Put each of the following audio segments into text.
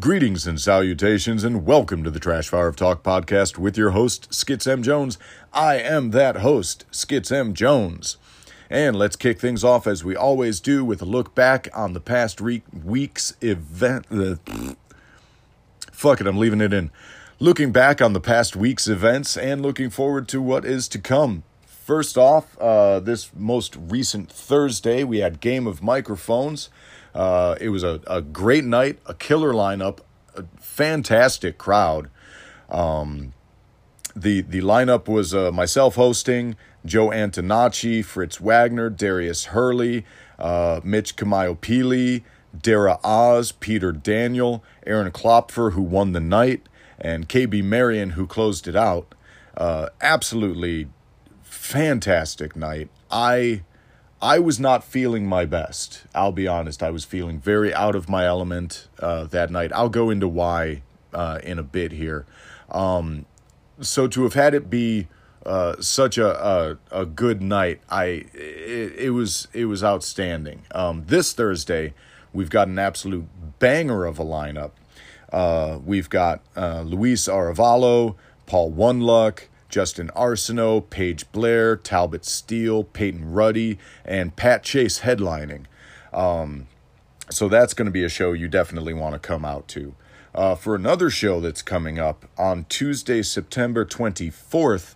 Greetings and salutations, and welcome to the Trash Fire of Talk podcast with your host, Skits M. Jones. I am that host, Skits M. Jones. And let's kick things off as we always do with a look back on the past re- week's event. Uh, fuck it, I'm leaving it in. Looking back on the past week's events and looking forward to what is to come. First off, uh, this most recent Thursday, we had Game of Microphones. Uh, it was a, a great night, a killer lineup, a fantastic crowd. Um, the the lineup was uh, myself hosting, Joe Antonacci, Fritz Wagner, Darius Hurley, uh, Mitch Kamayo Dara Oz, Peter Daniel, Aaron Klopfer, who won the night, and KB Marion, who closed it out. Uh, absolutely fantastic night. I I was not feeling my best. I'll be honest. I was feeling very out of my element uh, that night. I'll go into why uh, in a bit here. Um, so to have had it be uh, such a, a, a good night, I it, it was it was outstanding. Um, this Thursday, we've got an absolute banger of a lineup. Uh, we've got uh, Luis Aravalo, Paul Oneluck, Justin Arsenault, Paige Blair, Talbot Steele, Peyton Ruddy, and Pat Chase headlining. Um, so that's going to be a show you definitely want to come out to. Uh, for another show that's coming up on Tuesday, September 24th,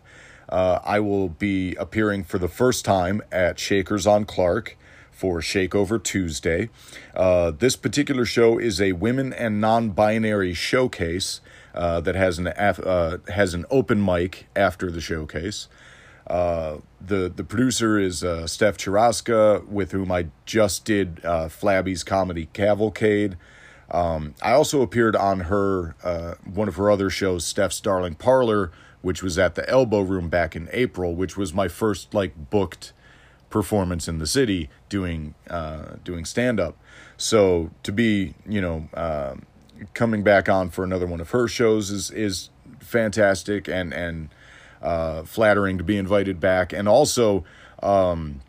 uh, I will be appearing for the first time at Shakers on Clark for Shakeover Tuesday. Uh, this particular show is a women and non binary showcase uh, that has an af- uh, has an open mic after the showcase. Uh, the the producer is uh, Steph Chiraska, with whom I just did uh, Flabby's comedy Cavalcade. Um, I also appeared on her uh, one of her other shows, Steph's Darling Parlor, which was at the Elbow Room back in April, which was my first like booked performance in the city doing uh, doing stand up. So to be you know uh, coming back on for another one of her shows is is fantastic and and uh, flattering to be invited back, and also um,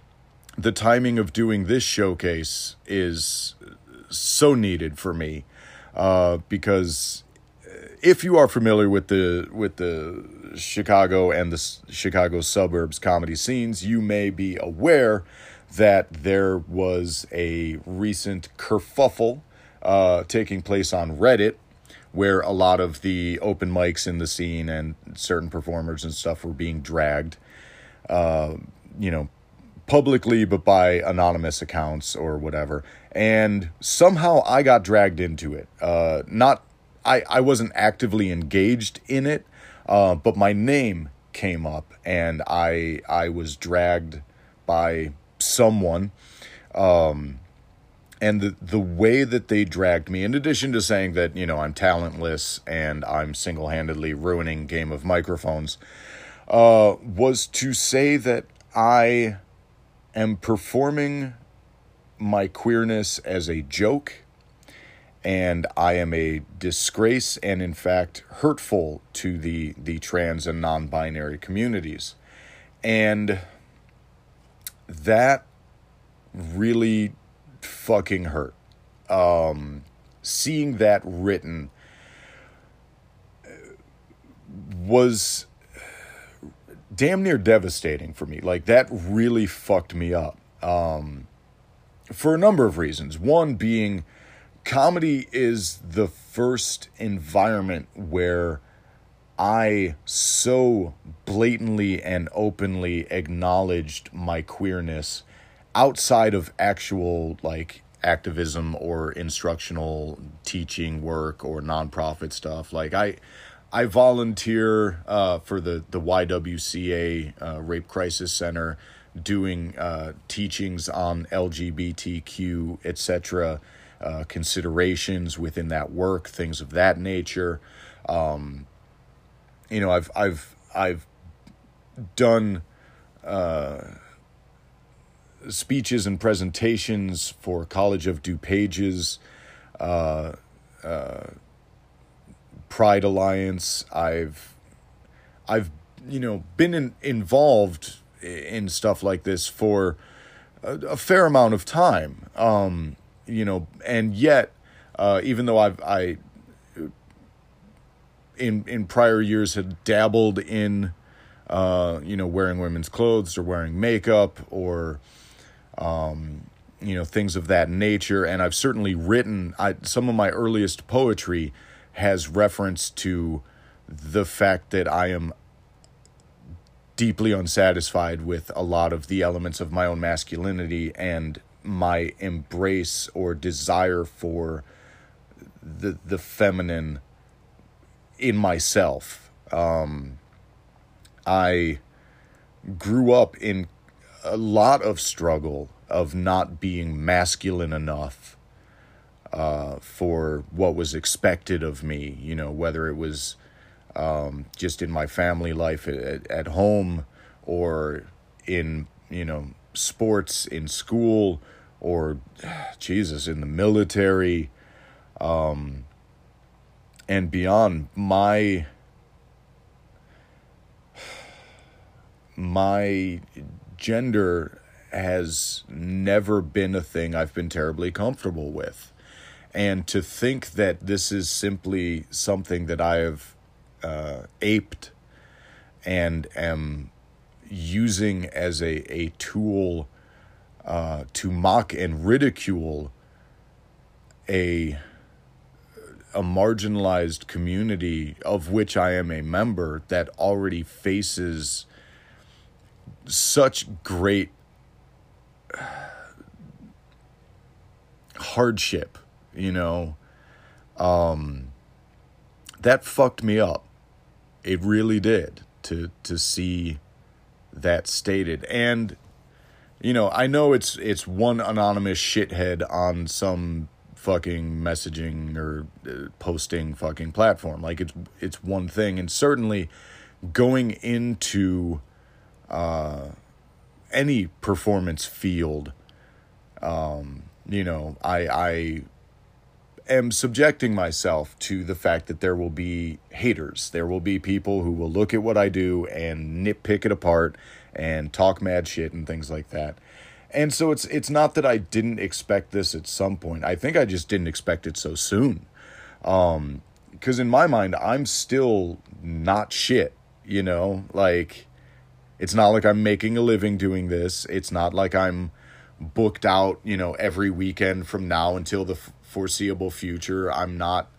the timing of doing this showcase is so needed for me uh, because if you are familiar with the with the Chicago and the Chicago suburbs comedy scenes, you may be aware that there was a recent kerfuffle uh, taking place on Reddit, where a lot of the open mics in the scene and certain performers and stuff were being dragged, uh, you know, publicly, but by anonymous accounts or whatever. And somehow I got dragged into it. Uh, not, I, I wasn't actively engaged in it, uh, but my name came up and I, I was dragged by someone. Um, and the the way that they dragged me in addition to saying that you know I'm talentless and I'm single-handedly ruining game of microphones uh, was to say that I am performing my queerness as a joke and I am a disgrace and in fact hurtful to the the trans and non-binary communities. And that really fucking hurt. Um, seeing that written was damn near devastating for me. Like that really fucked me up. Um, for a number of reasons. One being comedy is the first environment where I so blatantly and openly acknowledged my queerness outside of actual like activism or instructional teaching work or nonprofit stuff like i i volunteer uh, for the the ywca uh, rape crisis center doing uh, teachings on lgbtq etc uh, considerations within that work things of that nature. Um, you know i've i've i've done uh, speeches and presentations for College of DuPage's uh, uh, Pride Alliance. I've I've you know been in, involved in stuff like this for a, a fair amount of time. Um, you know, and yet, uh, even though I've I in in prior years had dabbled in uh, you know wearing women's clothes or wearing makeup or um, you know things of that nature and I've certainly written I, some of my earliest poetry has reference to the fact that I am deeply unsatisfied with a lot of the elements of my own masculinity and my embrace or desire for the the feminine in myself. Um, I grew up in a lot of struggle of not being masculine enough uh, for what was expected of me. You know, whether it was um, just in my family life at, at home or in you know sports in school or Jesus in the military um, and beyond my my gender has never been a thing I've been terribly comfortable with. And to think that this is simply something that I have uh, aped and am using as a, a tool uh, to mock and ridicule a a marginalized community of which I am a member that already faces such great hardship, you know. Um, that fucked me up. It really did to to see that stated. And you know, I know it's it's one anonymous shithead on some fucking messaging or uh, posting fucking platform. Like it's it's one thing, and certainly going into uh, any performance field, um, you know, I I am subjecting myself to the fact that there will be haters. There will be people who will look at what I do and nitpick it apart and talk mad shit and things like that. And so it's it's not that I didn't expect this at some point. I think I just didn't expect it so soon. Um cuz in my mind I'm still not shit, you know? Like it's not like I'm making a living doing this. It's not like I'm booked out, you know, every weekend from now until the foreseeable future. I'm not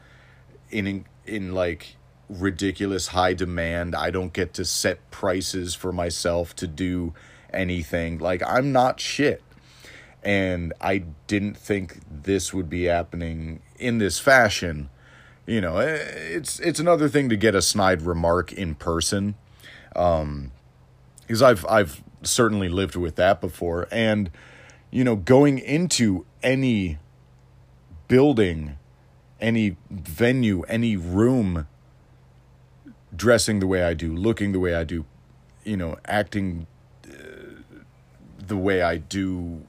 in in like ridiculous high demand. I don't get to set prices for myself to do anything. Like I'm not shit. And I didn't think this would be happening in this fashion. You know, eh, it's it's another thing to get a snide remark in person. Um because I've I've certainly lived with that before and you know going into any building, any venue, any room, dressing the way I do, looking the way I do, you know, acting uh, the way I do,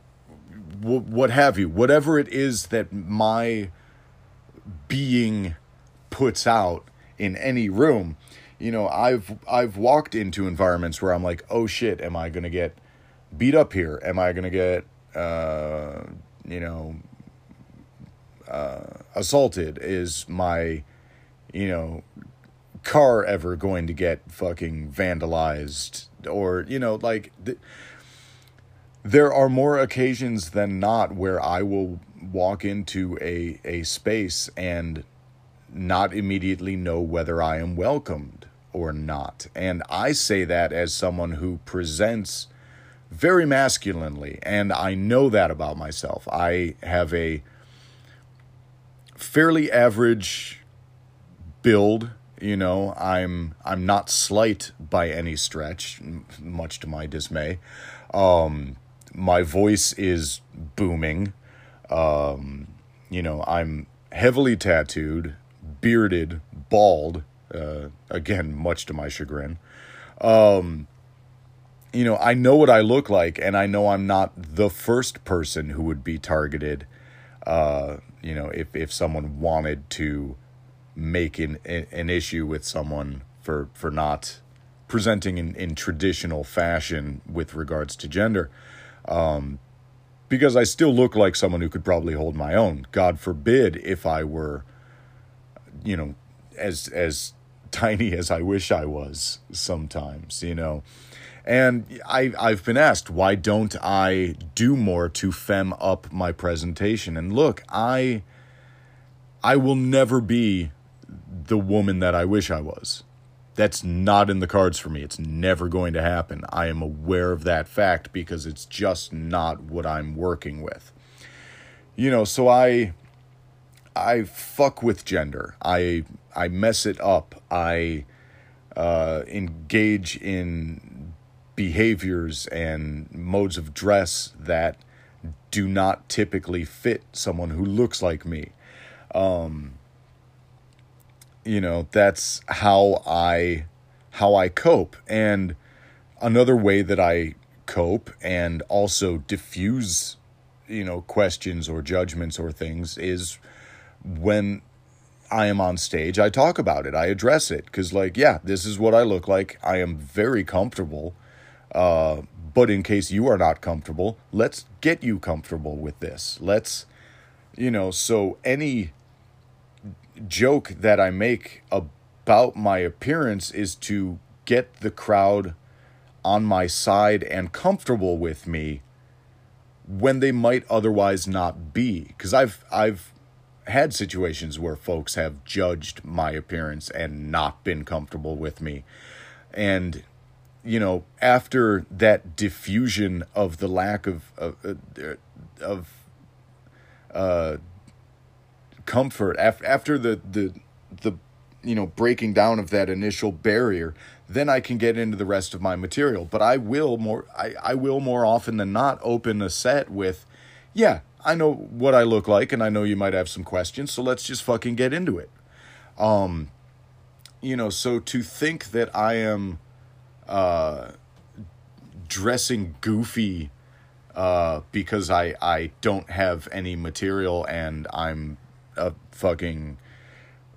w- what have you, whatever it is that my being puts out in any room. You know, I've I've walked into environments where I'm like, oh shit, am I gonna get beat up here? Am I gonna get uh, you know uh, assaulted? Is my, you know, car ever going to get fucking vandalized? Or, you know, like, th- there are more occasions than not where I will walk into a, a space and not immediately know whether I am welcomed or not. And I say that as someone who presents very masculinely, and I know that about myself. I have a fairly average build. You know, I'm I'm not slight by any stretch, much to my dismay. Um, my voice is booming. Um, you know, I'm heavily tattooed, bearded, bald. Uh, again, much to my chagrin. Um, you know, I know what I look like, and I know I'm not the first person who would be targeted uh, you know, if if someone wanted to make an an issue with someone for for not presenting in, in traditional fashion with regards to gender, um, because I still look like someone who could probably hold my own. God forbid if I were, you know, as as tiny as I wish I was sometimes, you know. And I, I've been asked, why don't I do more to fem up my presentation? And look, I, I will never be the woman that I wish I was. That's not in the cards for me. It's never going to happen. I am aware of that fact because it's just not what I'm working with. You know, so I I fuck with gender. I I mess it up. I uh, engage in behaviors and modes of dress that do not typically fit someone who looks like me. Um, you know, that's how I how I cope. And another way that I cope and also diffuse, you know, questions or judgments or things is when I am on stage, I talk about it. I address it because, like, yeah, this is what I look like. I am very comfortable. Uh, but in case you are not comfortable, let's get you comfortable with this. Let's, you know, so any joke that I make about my appearance is to get the crowd on my side and comfortable with me when they might otherwise not be because I've I've had situations where folks have judged my appearance and not been comfortable with me. And you know, after that diffusion of the lack of of, of uh, comfort after after the the the you know breaking down of that initial barrier then i can get into the rest of my material but i will more i, I will more often than not open a set with yeah I know what I look like, and I know you might have some questions, so let's just fucking get into it. Um, you know, so to think that I am uh, dressing goofy uh, because I I don't have any material and I'm a fucking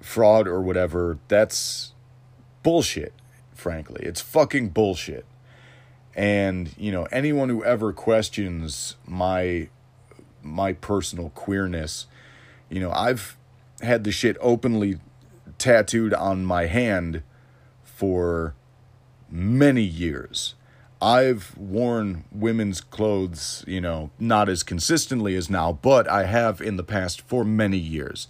fraud or whatever, that's bullshit. Frankly, it's fucking bullshit. And you know, anyone who ever questions my my personal queerness. You know, I've had the shit openly tattooed on my hand for many years. I've worn women's clothes, you know, not as consistently as now, but I have in the past for many years.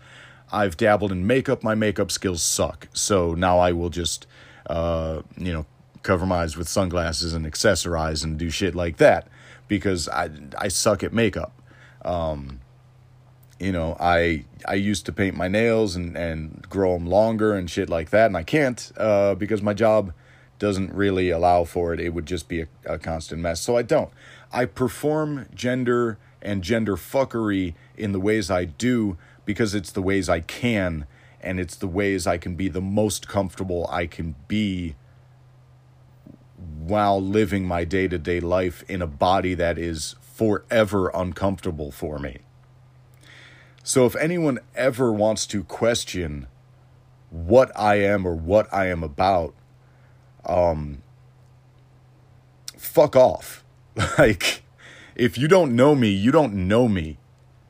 I've dabbled in makeup. My makeup skills suck. So now I will just, uh, you know, cover my eyes with sunglasses and accessorize and do shit like that because I, I suck at makeup. Um, you know, I I used to paint my nails and, and grow them longer and shit like that, and I can't uh, because my job doesn't really allow for it. It would just be a, a constant mess. So I don't. I perform gender and gender fuckery in the ways I do because it's the ways I can and it's the ways I can be the most comfortable I can be while living my day to day life in a body that is forever uncomfortable for me. So if anyone ever wants to question what I am or what I am about, um, fuck off. like, if you don't know me, you don't know me.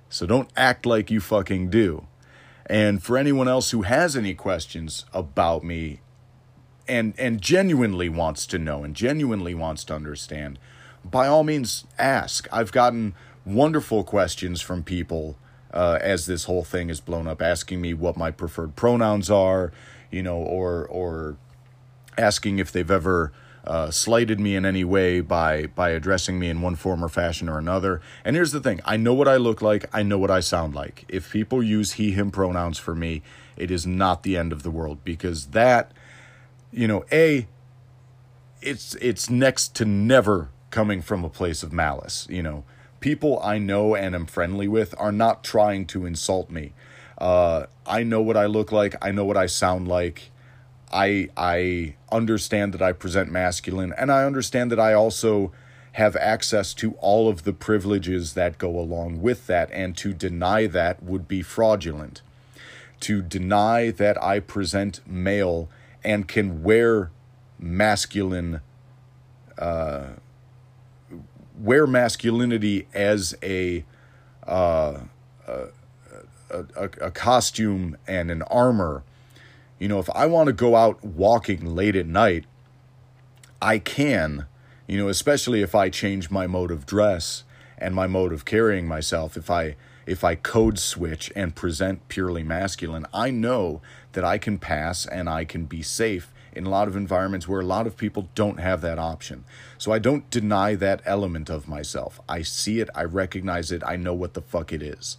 So don't act like you fucking do. And for anyone else who has any questions about me and and genuinely wants to know and genuinely wants to understand, by all means ask. I've gotten wonderful questions from people uh, as this whole thing is blown up, asking me what my preferred pronouns are, you know, or or asking if they've ever uh, slighted me in any way by by addressing me in one form or fashion or another. And here's the thing: I know what I look like. I know what I sound like. If people use he/him pronouns for me, it is not the end of the world because that, you know, a, it's it's next to never coming from a place of malice. You know, people I know and am friendly with are not trying to insult me. Uh, I know what I look like. I know what I sound like. I I understand that I present masculine, and I understand that I also have access to all of the privileges that go along with that, and to deny that would be fraudulent. To deny that I present male and can wear masculine uh, wear masculinity as a, uh, a, a, a costume and an armor, You know, if I want to go out walking late at night, I can, you know, especially if I change my mode of dress and my mode of carrying myself. If I if I code switch and present purely masculine, I know that I can pass and I can be safe in a lot of environments where a lot of people don't have that option. So I don't deny that element of myself. I see it, I recognize it, I know what the fuck it is.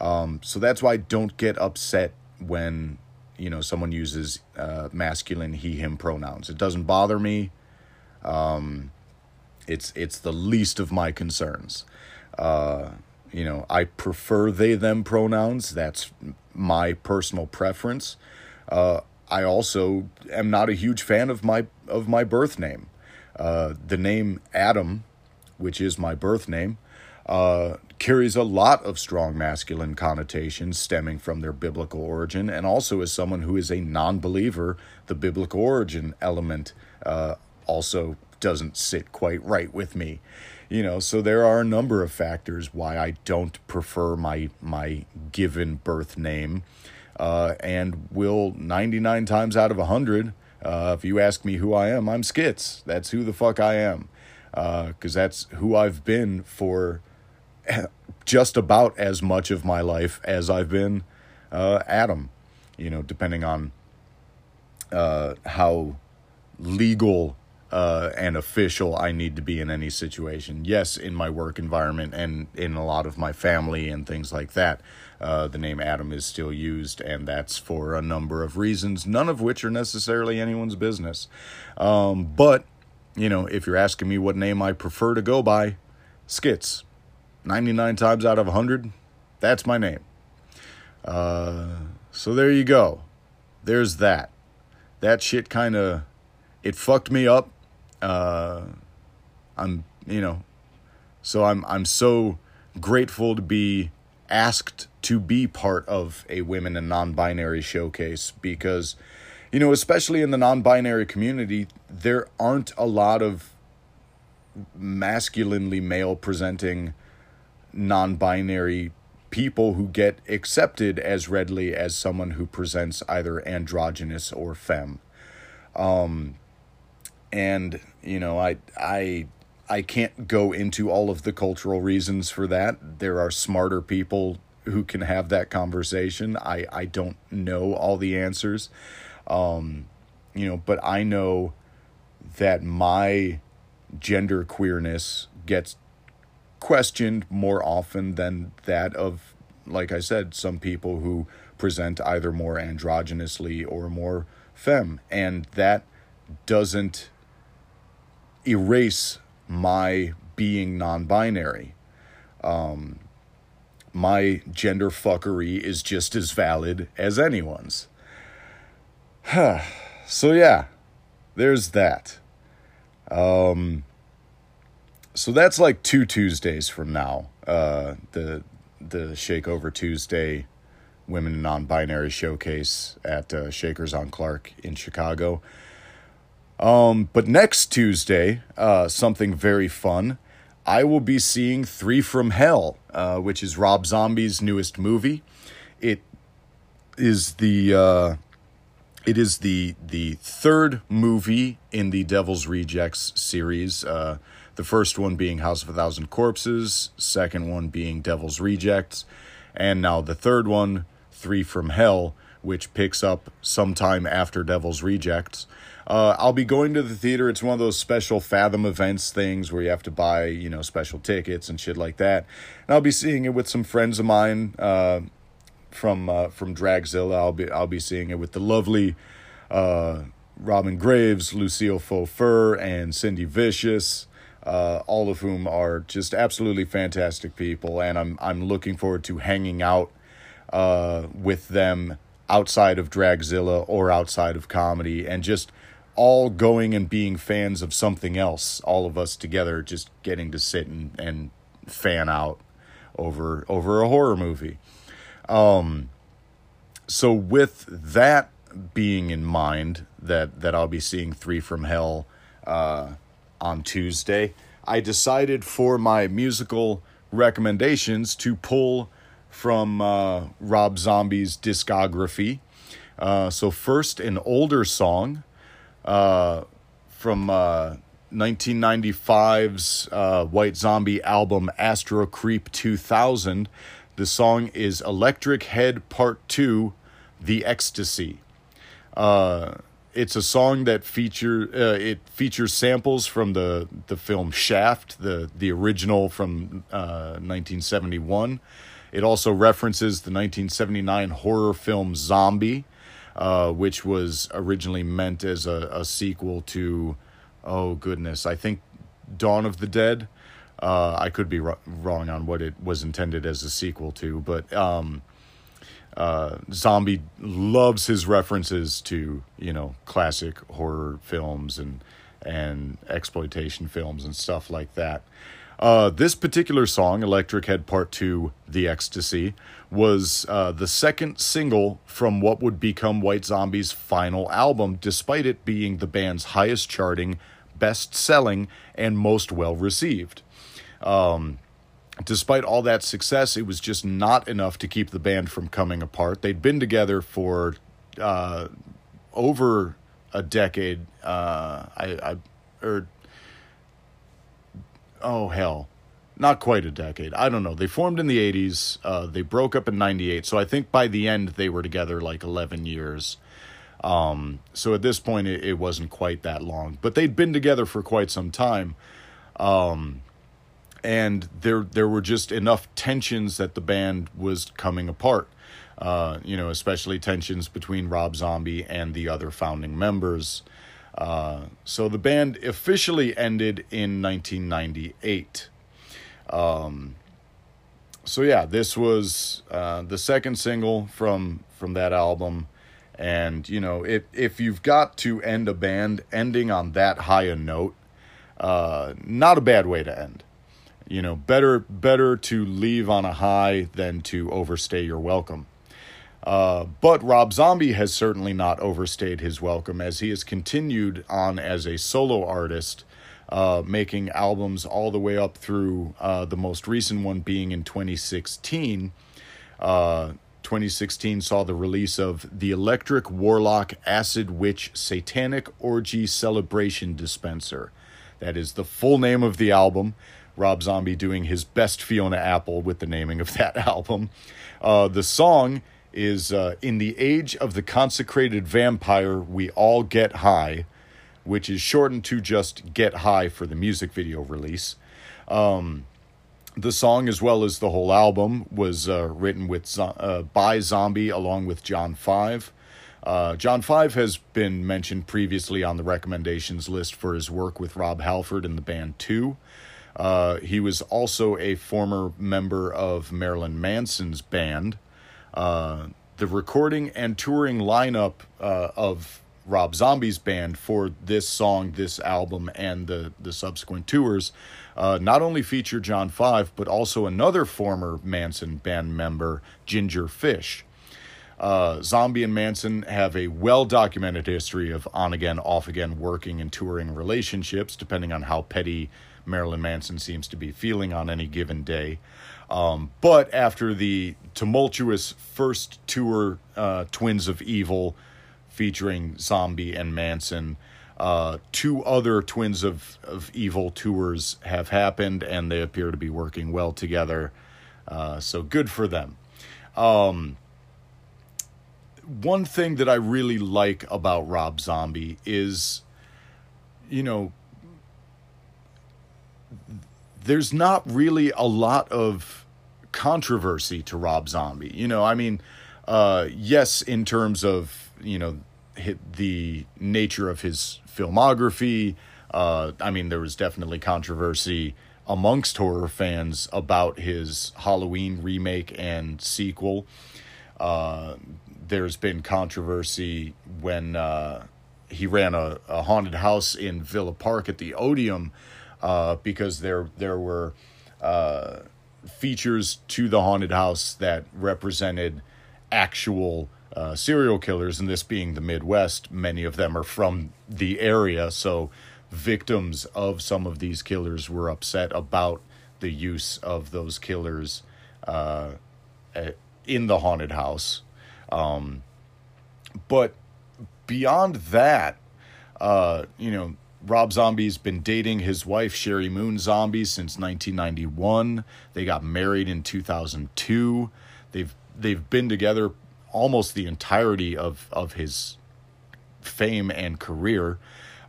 Um, so that's why I don't get upset when you know someone uses uh, masculine he him pronouns. It doesn't bother me. Um, it's it's the least of my concerns. Uh, you know, I prefer they them pronouns. That's my personal preference. Uh, I also am not a huge fan of my of my birth name. Uh, the name Adam, which is my birth name, uh, carries a lot of strong masculine connotations stemming from their biblical origin, and also as someone who is a non-believer, the biblical origin element uh, also doesn't sit quite right with me you know so there are a number of factors why i don't prefer my my given birth name uh, and will 99 times out of 100 uh, if you ask me who i am i'm skits. That's who the fuck i am. Because uh, that's who i've been for just about as much of my life as i've been uh, adam you know depending on uh, how legal uh, and official I need to be in any situation. Yes, in my work environment and in a lot of my family and things like that, uh, the name Adam is still used, and that's for a number of reasons, none of which are necessarily anyone's business. Um, but, you know, if you're asking me what name I prefer to go by, Skits. 99 times out of 100, that's my name. Uh, so there you go. There's that. That shit kind of it fucked me up uh, I'm you know, so I'm I'm so grateful to be asked to be part of a women and non-binary showcase because you know especially in the non-binary community there aren't a lot of masculinely male presenting non-binary people who get accepted as readily as someone who presents either androgynous or femme. Um, and you know i i i can't go into all of the cultural reasons for that. There are smarter people who can have that conversation. I i don't know all the answers. Um you know but i know that my gender queerness gets questioned more often than that of like i said some people who present either more androgynously or more femme. And that doesn't erase my being non binary. Um, my gender fuckery is just as valid as anyone's. so, yeah, there's that. Um, so that's like two Tuesdays from now. Uh, the the Shake Over Tuesday Women Non Binary Showcase at uh, Shakers on Clark in Chicago. Um, but next Tuesday, uh, something very fun. I will be seeing Three from Hell, uh, which is Rob Zombie's newest movie. It is the uh, it is the the third movie in the Devil's Rejects series. Uh, the first one being House of a Thousand Corpses, second one being Devil's Rejects, and now the third one, Three from Hell, which picks up sometime after Devil's Rejects. Uh, I'll be going to the theater. It's one of those special Fathom events things where you have to buy, you know, special tickets and shit like that. And I'll be seeing it with some friends of mine uh, from uh, from Dragzilla. I'll be I'll be seeing it with the lovely uh, Robin Graves, Lucille Fofer, and Cindy Vicious. Uh, all of whom are just absolutely fantastic people, and I'm I'm looking forward to hanging out uh, with them outside of Dragzilla or outside of comedy, and just all going and being fans of something else, all of us together just getting to sit and, and fan out over over a horror movie. Um, so with that being in mind, that that I'll be seeing Three from Hell uh, on Tuesday, I decided for my musical recommendations to pull from uh, Rob Zombie's discography Uh, so, first, an older song uh, from uh, 1995's uh, White Zombie album Astro Creep 2000. The song is Electric Head Part 2 The Ecstasy. Uh, it's a song that feature uh, it features samples from the the film Shaft, the the original from uh, 1971. It also references the 1979 horror film Zombie, uh, which was originally meant as a, a sequel to, oh goodness, I think Dawn of the Dead. Uh, I could be wrong on what it was intended as a sequel to, but um, uh, Zombie loves his references to you know classic horror films and and exploitation films and stuff like that. Uh, this particular song, Electric Head Part 2, The Ecstasy, was uh, the second single from what would become White Zombie's final album, despite it being the band's highest charting, best selling, and most well received. Um, despite all that success, it was just not enough to keep the band from coming apart. They'd been together for uh, over a decade. Uh, I, I, or oh hell, not quite a decade. I don't know. They formed in the '80s. Uh, they broke up in '98. So I think by the end they were together like 11 years. Um, so at this point it, it, wasn't quite that long, but they'd been together for quite some time. Um, and there there were just enough tensions that the band was coming apart. Uh, you know, especially tensions between Rob Zombie and the other founding members. Uh, so the band officially ended in 1998. Um, so yeah, this was uh, the second single from from that album, and you know, if if you've got to end a band, ending on that high a note, uh, not a bad way to end. You know better better to leave on a high than to overstay your welcome uh, but Rob Zombie has certainly not overstayed his welcome as he has continued on as a solo artist, uh, making albums all the way up through uh, the most recent one being in 2016. Uh, 2016 saw the release of The Electric Warlock Acid Witch Satanic Orgy Celebration Dispenser. That is the full name of the album. Rob Zombie doing his best Fiona Apple with the naming of that album. Uh, the song is uh, In the Age of the Consecrated Vampire, We All Get High, which is shortened to just Get High for the music video release. Um, the song, as well as the whole album, was uh, written with uh, by Zombie along with John Five. Uh, John Five has been mentioned previously on the recommendations list for his work with Rob Halford and the band Two. Uh, he was also a former member of Marilyn Manson's band. Uh, the recording and touring lineup uh, of Rob Zombie's band for this song, this album, and the, the subsequent tours uh, not only feature John Five, but also another former Manson band member, Ginger Fish. Uh, Zombie and Manson have a well documented history of on again, off again working and touring relationships, depending on how petty Marilyn Manson seems to be feeling on any given day. Um, but after the tumultuous first tour, uh, Twins of Evil, featuring Zombie and Manson, uh, two other Twins of, of Evil tours have happened, and they appear to be working well together. Uh, so good for them. Um, one thing that I really like about Rob Zombie is, you know, there's not really a lot of controversy to Rob Zombie. You know, I mean, uh, yes, in terms of you know the nature of his filmography. Uh, I mean, there was definitely controversy amongst horror fans about his Halloween remake and sequel. Uh, there's been controversy when uh, he ran a, a haunted house in Villa Park at the Odeum uh, because there there were uh, features to the haunted house that represented actual uh, serial killers, and this being the Midwest, many of them are from the area, so victims of some of these killers were upset about the use of those killers uh, in the haunted house. Um, but beyond that, uh, you know, Rob Zombie's been dating his wife Sheri Moon Zombie since 1991. They got married in 2002. They've they've been together almost the entirety of of his fame and career.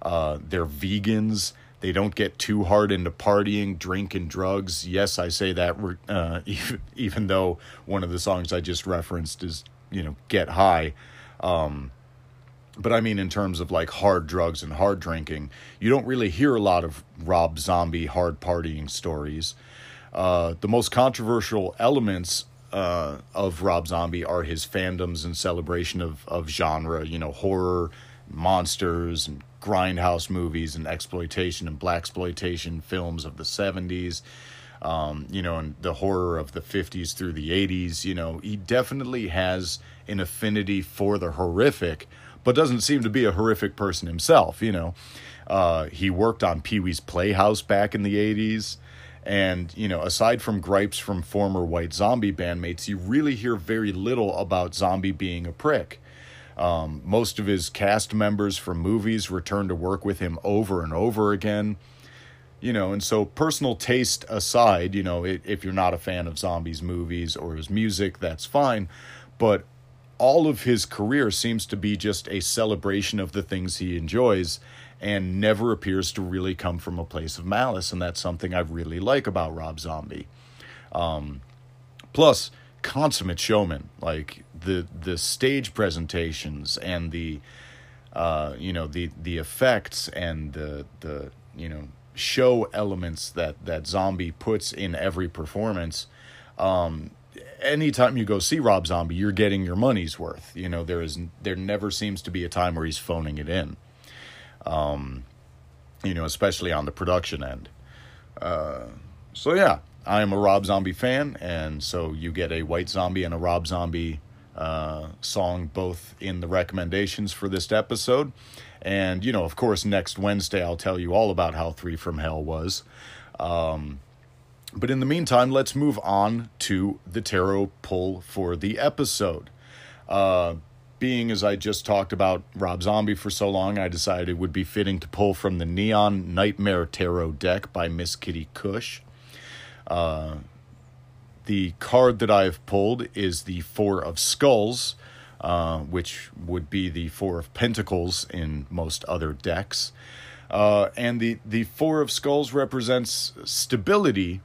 Uh, they're vegans. They don't get too hard into partying, drinking, drugs. Yes, I say that uh, even, even though one of the songs I just referenced is, you know, Get High. Um, but I mean, in terms of like hard drugs and hard drinking, you don't really hear a lot of Rob Zombie hard partying stories. Uh, the most controversial elements uh, of Rob Zombie are his fandoms and celebration of, of genre, you know, horror, monsters, and grindhouse movies and exploitation and black exploitation films of the 70s. Um, you know, and the horror of the 50s through the 80s. You know, he definitely has an affinity for the horrific, but doesn't seem to be a horrific person himself. You know, uh, he worked on Pee Wee's Playhouse back in the 80s. And, you know, aside from gripes from former white zombie bandmates, you really hear very little about Zombie being a prick. Um, most of his cast members from movies return to work with him over and over again. You know, and so personal taste aside, you know, if you're not a fan of Zombie's movies or his music, that's fine. But all of his career seems to be just a celebration of the things he enjoys and never appears to really come from a place of malice. And that's something I really like about Rob Zombie. Um, plus, consummate showman. Like the the stage presentations and the uh, you know the the effects and the the you know show elements that that Zombie puts in every performance. Um, anytime you go see Rob Zombie, you're getting your money's worth. You know, there is there never seems to be a time where he's phoning it in. Um, you know, especially on the production end. Uh, so yeah, I am a Rob Zombie fan, and so you get a White Zombie and a Rob Zombie uh, song both in the recommendations for this episode. And, you know, of course, next Wednesday I'll tell you all about how Three from Hell was. Um, but in the meantime, let's move on to the tarot pull for the episode. Uh, being as I just talked about Rob Zombie for so long, I decided it would be fitting to pull from the Neon Nightmare Tarot deck by Miss Kitty Cush. Uh, the card that I've pulled is the Four of Skulls, uh, which would be the Four of Pentacles in most other decks. Uh, and the, the Four of Skulls represents stability,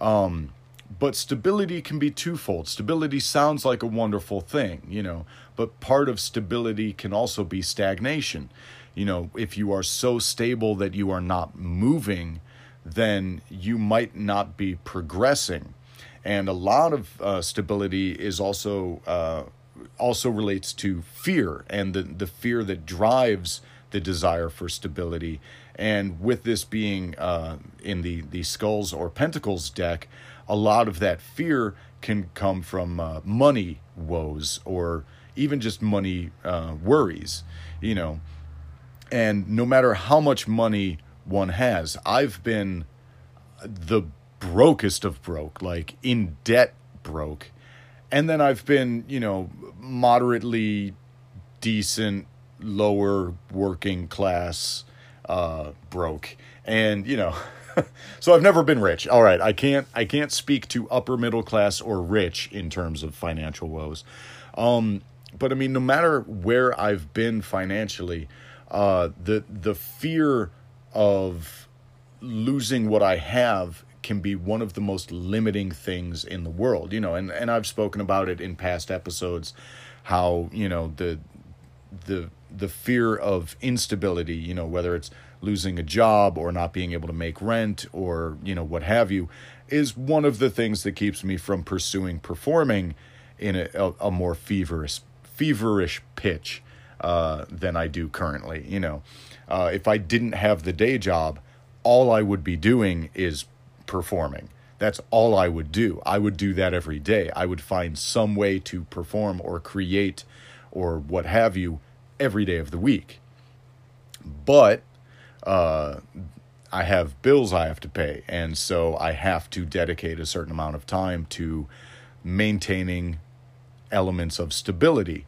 um, but stability can be twofold. Stability sounds like a wonderful thing, you know, but part of stability can also be stagnation. You know, if you are so stable that you are not moving, then you might not be progressing and a lot of uh, stability is also uh, also relates to fear and the the fear that drives the desire for stability. And with this being uh, in the the skulls or pentacles deck, a lot of that fear can come from uh, money woes or even just money uh, worries, you know. And no matter how much money one has, I've been the brokest of broke, like in debt broke. And then I've been, you know, moderately decent, lower working class uh, broke. And, you know, so I've never been rich. All right, I can't I can't speak to upper middle class or rich in terms of financial woes. Um, but I mean, no matter where I've been financially, uh, the the fear of losing what I have can be one of the most limiting things in the world you know and and I've spoken about it in past episodes how you know the the the fear of instability you know whether it's losing a job or not being able to make rent or you know what have you is one of the things that keeps me from pursuing performing in a, a, a more feverish feverish pitch uh, than I do currently you know uh, if I didn't have the day job all I would be doing is performing. That's all I would do. I would do that every day. I would find some way to perform or create or what have you every day of the week. But uh, I have bills I have to pay. And so I have to dedicate a certain amount of time to maintaining elements of stability.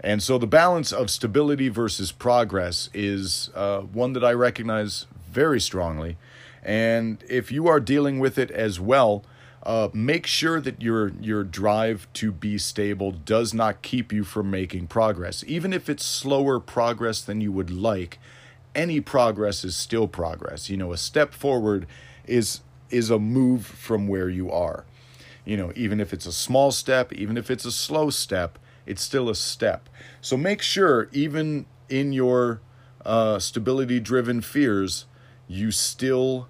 And so the balance of stability versus progress is uh, one that I recognize very strongly. And if you are dealing with it as well, uh, make sure that your your drive to be stable does not keep you from making progress, even if it's slower progress than you would like. Any progress is still progress. You know, a step forward is is a move from where you are. You know, even if it's a small step, even if it's a slow step, it's still a step. So make sure, even in your uh, stability driven fears, you still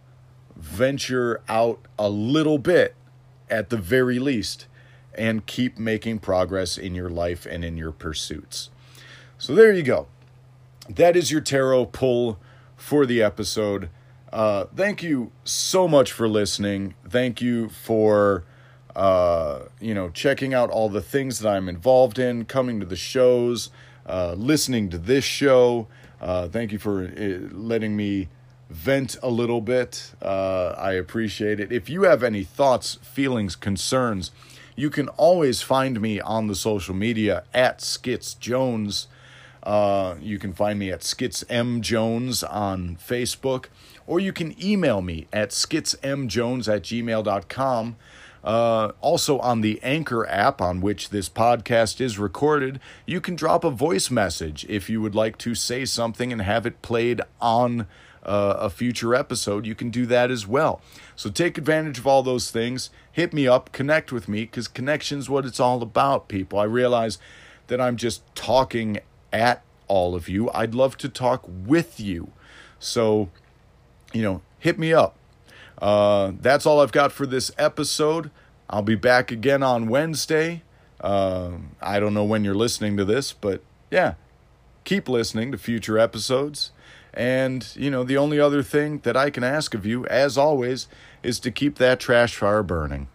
venture out a little bit at the very least and keep making progress in your life and in your pursuits. So there you go. That is your tarot pull for the episode. Uh, thank you so much for listening. Thank you for uh, you know checking out all the things that I'm involved in, coming to the shows, uh, listening to this show. Uh, thank you for uh, letting me vent a little bit. Uh, I appreciate it. If you have any thoughts, feelings, concerns, you can always find me on the social media at Skits Jones. Uh, you can find me at Skits M Jones on Facebook, or you can email me at skitsmjones at gmail.com. Uh, also, on the Anchor app on which this podcast is recorded, you can drop a voice message if you would like to say something and have it played on uh, a future episode, you can do that as well. So take advantage of all those things. Hit me up, connect with me, because connection's what it's all about, people. I realize that I'm just talking at all of you. I'd love to talk with you. So, you know, hit me up. Uh, that's all I've got for this episode. I'll be back again on Wednesday. Uh, I don't know when you're listening to this, but yeah, keep listening to future episodes. And, you know, the only other thing that I can ask of you, as always, is to keep that trash fire burning.